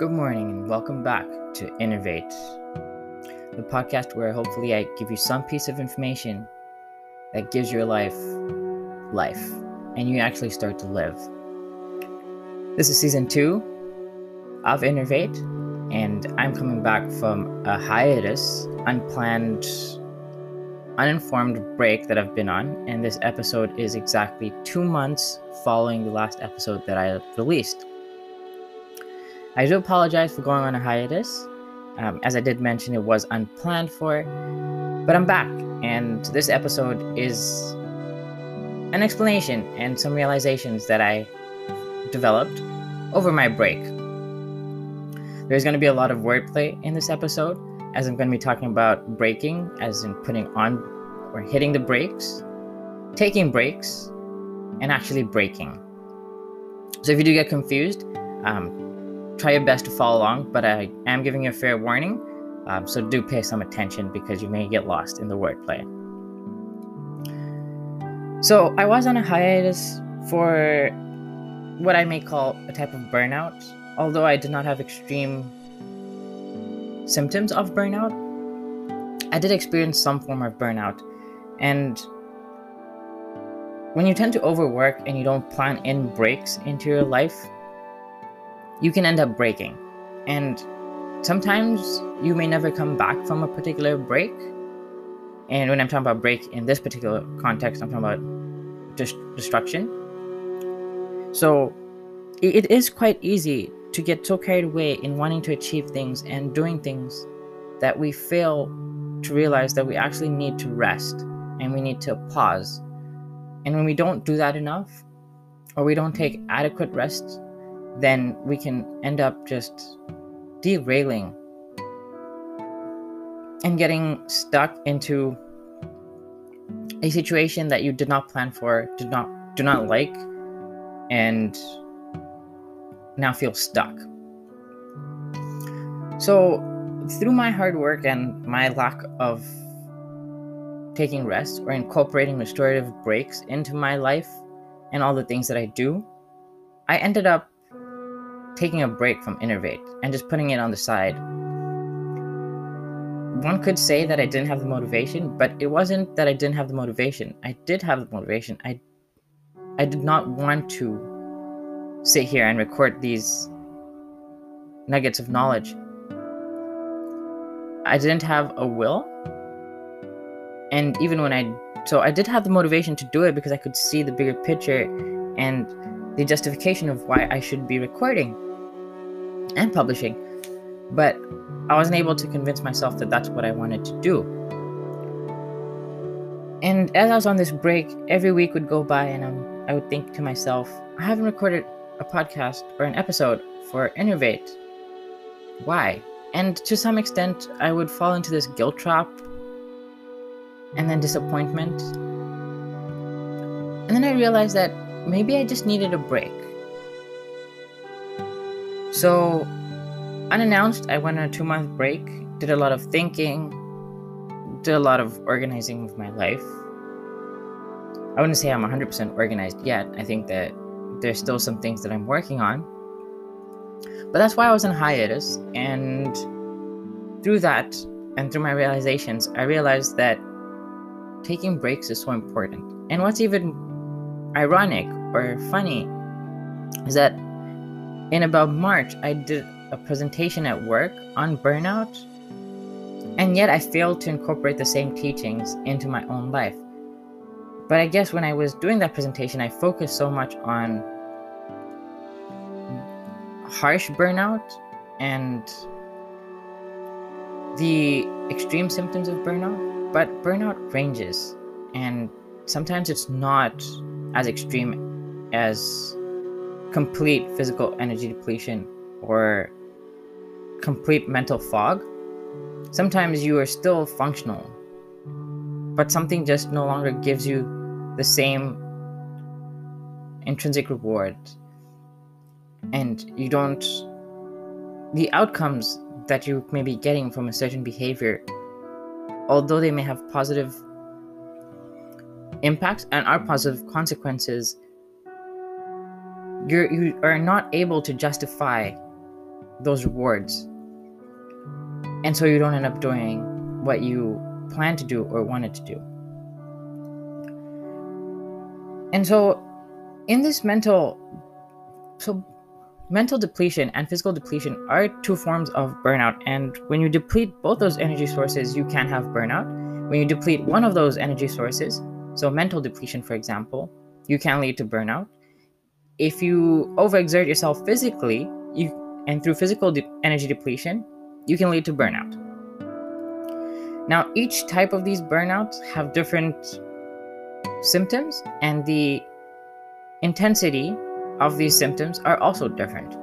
Good morning and welcome back to Innovate, the podcast where hopefully I give you some piece of information that gives your life life and you actually start to live. This is season two of Innovate, and I'm coming back from a hiatus, unplanned, uninformed break that I've been on, and this episode is exactly two months following the last episode that I released. I do apologize for going on a hiatus. Um, as I did mention, it was unplanned for, but I'm back, and this episode is an explanation and some realizations that I developed over my break. There's going to be a lot of wordplay in this episode, as I'm going to be talking about breaking, as in putting on or hitting the brakes, taking breaks, and actually breaking. So if you do get confused, um, try your best to follow along, but I am giving you a fair warning. Um, so do pay some attention because you may get lost in the wordplay. So I was on a hiatus for what I may call a type of burnout, although I did not have extreme symptoms of burnout. I did experience some form of burnout, and when you tend to overwork and you don't plan in breaks into your life, you can end up breaking. And sometimes you may never come back from a particular break. And when I'm talking about break in this particular context, I'm talking about just destruction. So it is quite easy to get so carried away in wanting to achieve things and doing things that we fail to realize that we actually need to rest and we need to pause. And when we don't do that enough, or we don't take adequate rest then we can end up just derailing and getting stuck into a situation that you did not plan for, did not do not like, and now feel stuck. So, through my hard work and my lack of taking rest or incorporating restorative breaks into my life and all the things that I do, I ended up taking a break from Innovate and just putting it on the side. One could say that I didn't have the motivation, but it wasn't that I didn't have the motivation. I did have the motivation. I I did not want to sit here and record these nuggets of knowledge. I didn't have a will. And even when I so I did have the motivation to do it because I could see the bigger picture and the justification of why I should be recording and publishing. But I wasn't able to convince myself that that's what I wanted to do. And as I was on this break, every week would go by, and I would think to myself, I haven't recorded a podcast or an episode for Innovate. Why? And to some extent, I would fall into this guilt trap and then disappointment. And then I realized that maybe I just needed a break. So, unannounced, I went on a two month break, did a lot of thinking, did a lot of organizing of my life. I wouldn't say I'm 100% organized yet. I think that there's still some things that I'm working on. But that's why I was in hiatus. And through that and through my realizations, I realized that taking breaks is so important. And what's even ironic or funny is that in about March, I did a presentation at work on burnout, and yet I failed to incorporate the same teachings into my own life. But I guess when I was doing that presentation, I focused so much on harsh burnout and the extreme symptoms of burnout, but burnout ranges, and sometimes it's not as extreme as complete physical energy depletion or complete mental fog, sometimes you are still functional, but something just no longer gives you the same intrinsic reward. And you don't, the outcomes that you may be getting from a certain behavior, although they may have positive impacts and are positive consequences you're you are not able to justify those rewards. And so you don't end up doing what you plan to do or wanted to do. And so in this mental so mental depletion and physical depletion are two forms of burnout and when you deplete both those energy sources you can have burnout. When you deplete one of those energy sources, so mental depletion for example, you can lead to burnout. If you overexert yourself physically, you and through physical de- energy depletion, you can lead to burnout. Now, each type of these burnouts have different symptoms, and the intensity of these symptoms are also different.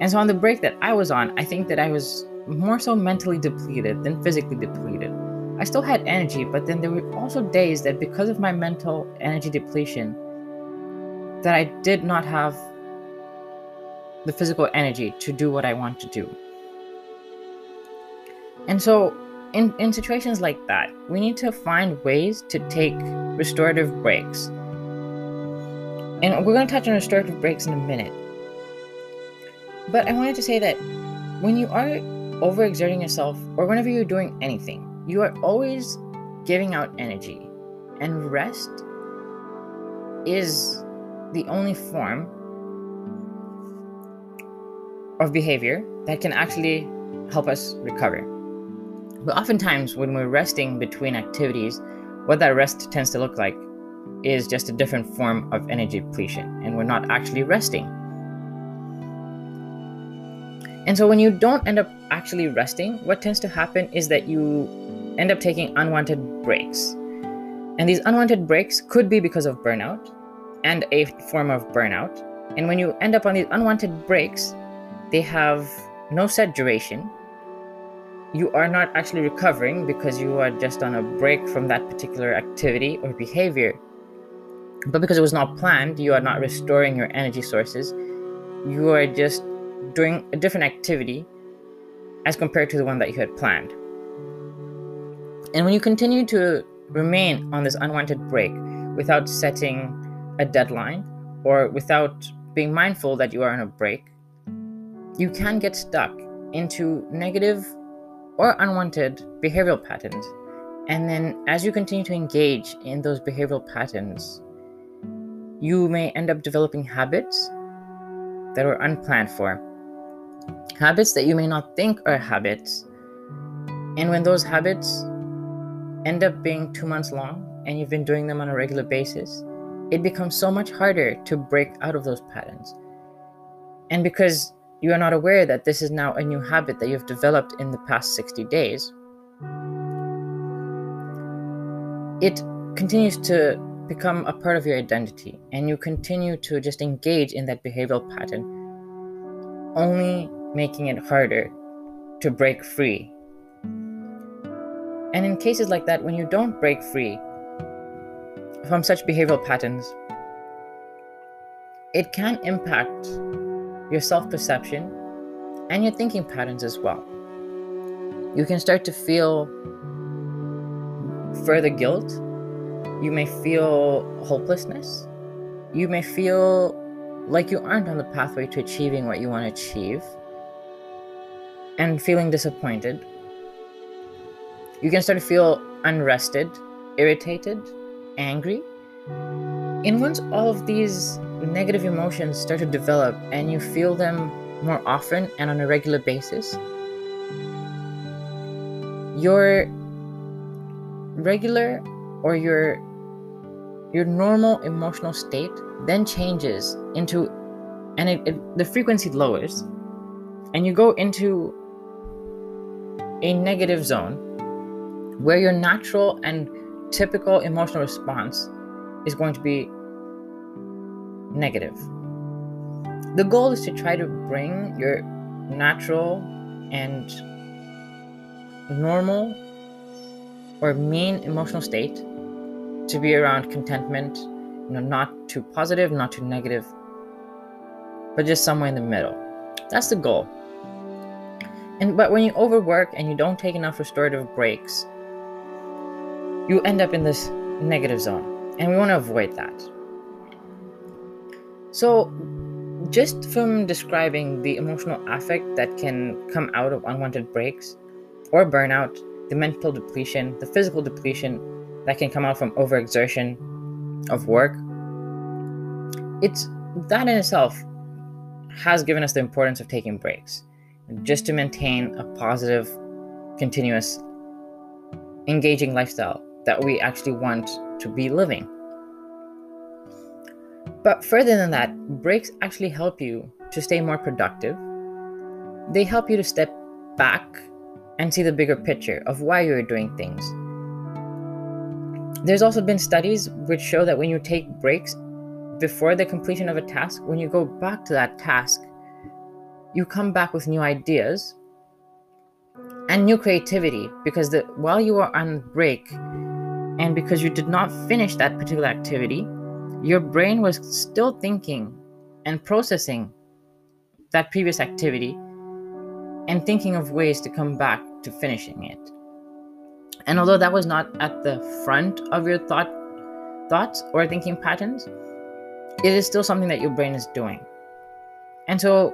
And so, on the break that I was on, I think that I was more so mentally depleted than physically depleted. I still had energy, but then there were also days that because of my mental energy depletion, that I did not have the physical energy to do what I want to do. And so, in, in situations like that, we need to find ways to take restorative breaks. And we're going to touch on restorative breaks in a minute. But I wanted to say that when you are overexerting yourself, or whenever you're doing anything, you are always giving out energy. And rest is the only form of behavior that can actually help us recover. But oftentimes, when we're resting between activities, what that rest tends to look like is just a different form of energy depletion, and we're not actually resting. And so, when you don't end up actually resting, what tends to happen is that you end up taking unwanted breaks. And these unwanted breaks could be because of burnout and a form of burnout. And when you end up on these unwanted breaks, they have no set duration. You are not actually recovering because you are just on a break from that particular activity or behavior. But because it was not planned, you are not restoring your energy sources. You are just doing a different activity as compared to the one that you had planned. And when you continue to remain on this unwanted break without setting a deadline or without being mindful that you are on a break, you can get stuck into negative or unwanted behavioral patterns. And then, as you continue to engage in those behavioral patterns, you may end up developing habits that were unplanned for. Habits that you may not think are habits. And when those habits end up being two months long and you've been doing them on a regular basis, it becomes so much harder to break out of those patterns. And because you are not aware that this is now a new habit that you've developed in the past 60 days, it continues to become a part of your identity and you continue to just engage in that behavioral pattern, only making it harder to break free. And in cases like that, when you don't break free from such behavioral patterns, it can impact your self perception and your thinking patterns as well. You can start to feel further guilt. You may feel hopelessness. You may feel like you aren't on the pathway to achieving what you want to achieve and feeling disappointed. You can start to feel unrested, irritated, angry. And once all of these negative emotions start to develop and you feel them more often and on a regular basis, your regular or your your normal emotional state then changes into and it, it, the frequency lowers and you go into a negative zone where your natural and typical emotional response is going to be negative. The goal is to try to bring your natural and normal or mean emotional state to be around contentment, you know, not too positive, not too negative, but just somewhere in the middle. That's the goal. And but when you overwork and you don't take enough restorative breaks, you end up in this negative zone. And we want to avoid that. So, just from describing the emotional affect that can come out of unwanted breaks or burnout, the mental depletion, the physical depletion that can come out from overexertion of work, it's that in itself has given us the importance of taking breaks just to maintain a positive, continuous, engaging lifestyle that we actually want to be living. But further than that, breaks actually help you to stay more productive. They help you to step back and see the bigger picture of why you're doing things. There's also been studies which show that when you take breaks before the completion of a task, when you go back to that task, you come back with new ideas and new creativity because the, while you are on break and because you did not finish that particular activity, your brain was still thinking and processing that previous activity and thinking of ways to come back to finishing it. And although that was not at the front of your thought thoughts or thinking patterns, it is still something that your brain is doing. And so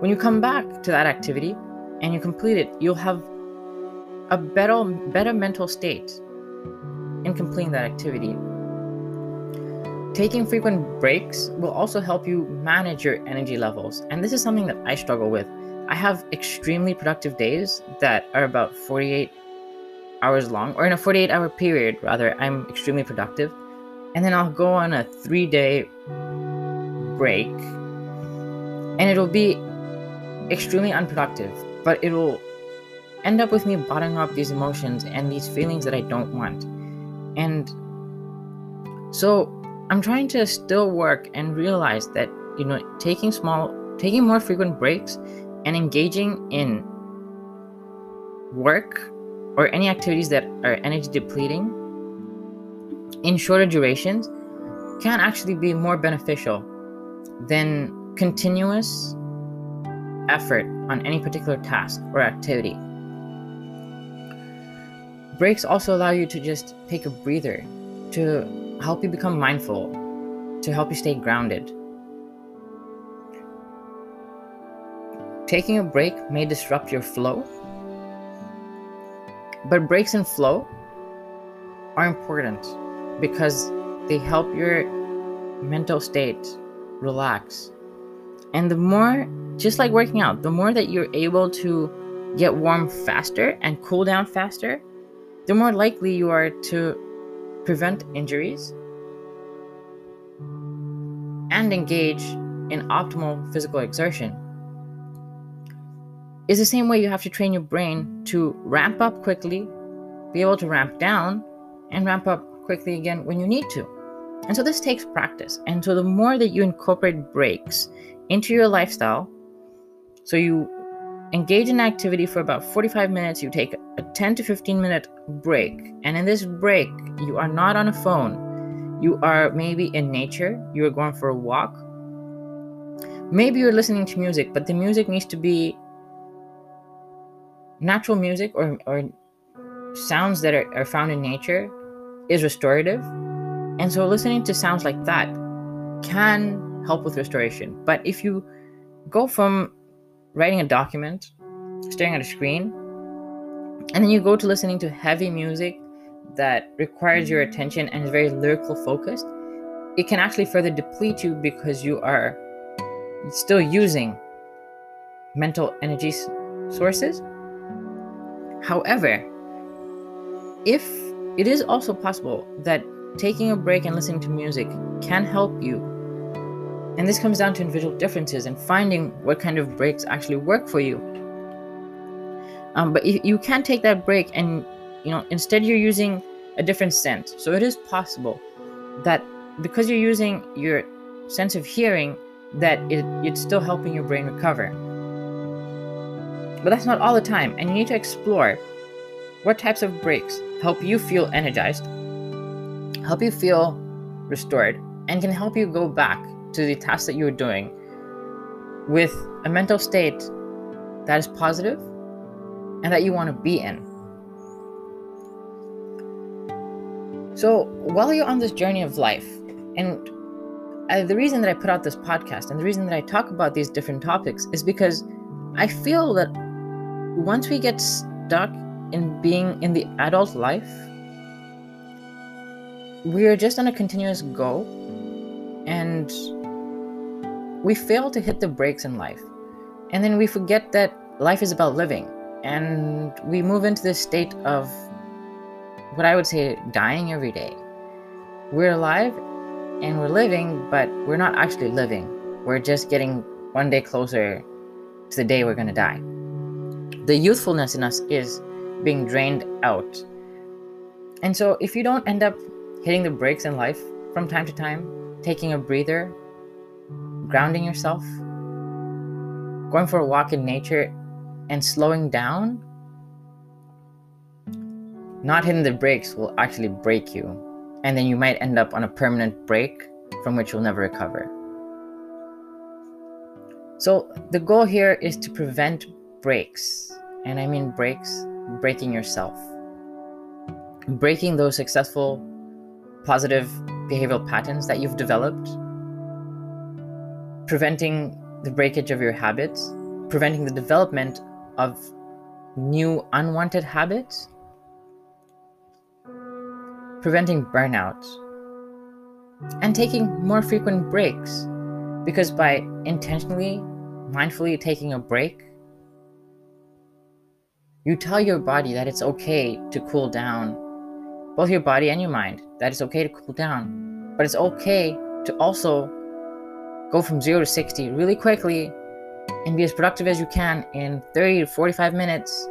when you come back to that activity and you complete it, you'll have a better better mental state in completing that activity Taking frequent breaks will also help you manage your energy levels. And this is something that I struggle with. I have extremely productive days that are about 48 hours long, or in a 48 hour period, rather, I'm extremely productive. And then I'll go on a three day break, and it'll be extremely unproductive, but it'll end up with me bottling up these emotions and these feelings that I don't want. And so I'm trying to still work and realize that, you know, taking small, taking more frequent breaks and engaging in work or any activities that are energy depleting in shorter durations can actually be more beneficial than continuous effort on any particular task or activity. Breaks also allow you to just take a breather, to help you become mindful, to help you stay grounded. Taking a break may disrupt your flow, but breaks in flow are important because they help your mental state relax. And the more, just like working out, the more that you're able to get warm faster and cool down faster, the more likely you are to prevent injuries, and engage in optimal physical exertion. It's the same way you have to train your brain to ramp up quickly, be able to ramp down, and ramp up quickly again when you need to. And so this takes practice. And so the more that you incorporate breaks into your lifestyle, so you engage in activity for about 45 minutes, you take a 10 to 15 minute break. And in this break, you are not on a phone. You are maybe in nature, you are going for a walk. Maybe you're listening to music, but the music needs to be natural music or, or sounds that are, are found in nature is restorative. And so listening to sounds like that can help with restoration. But if you go from writing a document, staring at a screen, and then you go to listening to heavy music that requires your attention and is very lyrical focused, it can actually further deplete you because you are still using mental energy sources. However, if it is also possible that taking a break and listening to music can help you, and this comes down to individual differences and finding what kind of breaks actually work for you. Um, but if you can take that break and you know instead you're using a different sense. So it is possible that because you're using your sense of hearing that it, it's still helping your brain recover. But that's not all the time and you need to explore what types of breaks help you feel energized help you feel restored and can help you go back to the task that you're doing with a mental state that is positive and that you want to be in. So, while you're on this journey of life, and I, the reason that I put out this podcast and the reason that I talk about these different topics is because I feel that once we get stuck in being in the adult life, we are just on a continuous go and we fail to hit the brakes in life. And then we forget that life is about living. And we move into this state of what I would say dying every day. We're alive and we're living, but we're not actually living. We're just getting one day closer to the day we're going to die. The youthfulness in us is being drained out. And so, if you don't end up hitting the brakes in life from time to time, taking a breather, grounding yourself, going for a walk in nature, and slowing down, not hitting the brakes will actually break you. And then you might end up on a permanent break from which you'll never recover. So, the goal here is to prevent breaks. And I mean breaks, breaking yourself. Breaking those successful, positive behavioral patterns that you've developed. Preventing the breakage of your habits. Preventing the development of new unwanted habits. Preventing burnout. And taking more frequent breaks. Because by intentionally, mindfully taking a break, you tell your body that it's okay to cool down, both your body and your mind, that it's okay to cool down. But it's okay to also go from 0 to 60 really quickly and be as productive as you can in 30 to 45 minutes.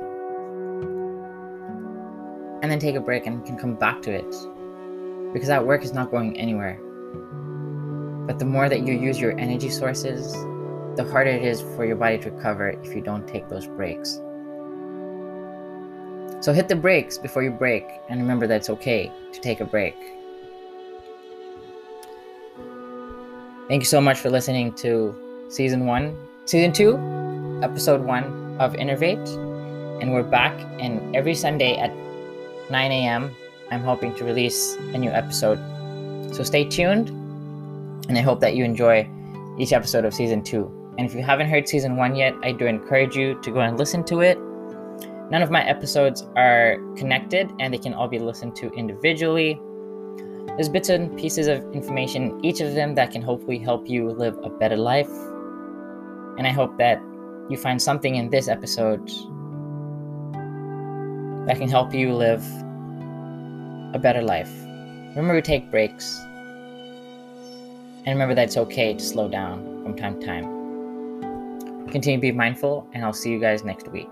And then take a break and can come back to it. Because that work is not going anywhere. But the more that you use your energy sources, the harder it is for your body to recover if you don't take those breaks. So hit the brakes before you break, and remember that it's okay to take a break. Thank you so much for listening to season one, season two, episode one of Innervate. And we're back, and every Sunday at 9 a.m., I'm hoping to release a new episode. So stay tuned, and I hope that you enjoy each episode of season two. And if you haven't heard season one yet, I do encourage you to go and listen to it None of my episodes are connected and they can all be listened to individually. There's bits and pieces of information, each of them that can hopefully help you live a better life. And I hope that you find something in this episode that can help you live a better life. Remember to take breaks. And remember that it's okay to slow down from time to time. Continue to be mindful, and I'll see you guys next week.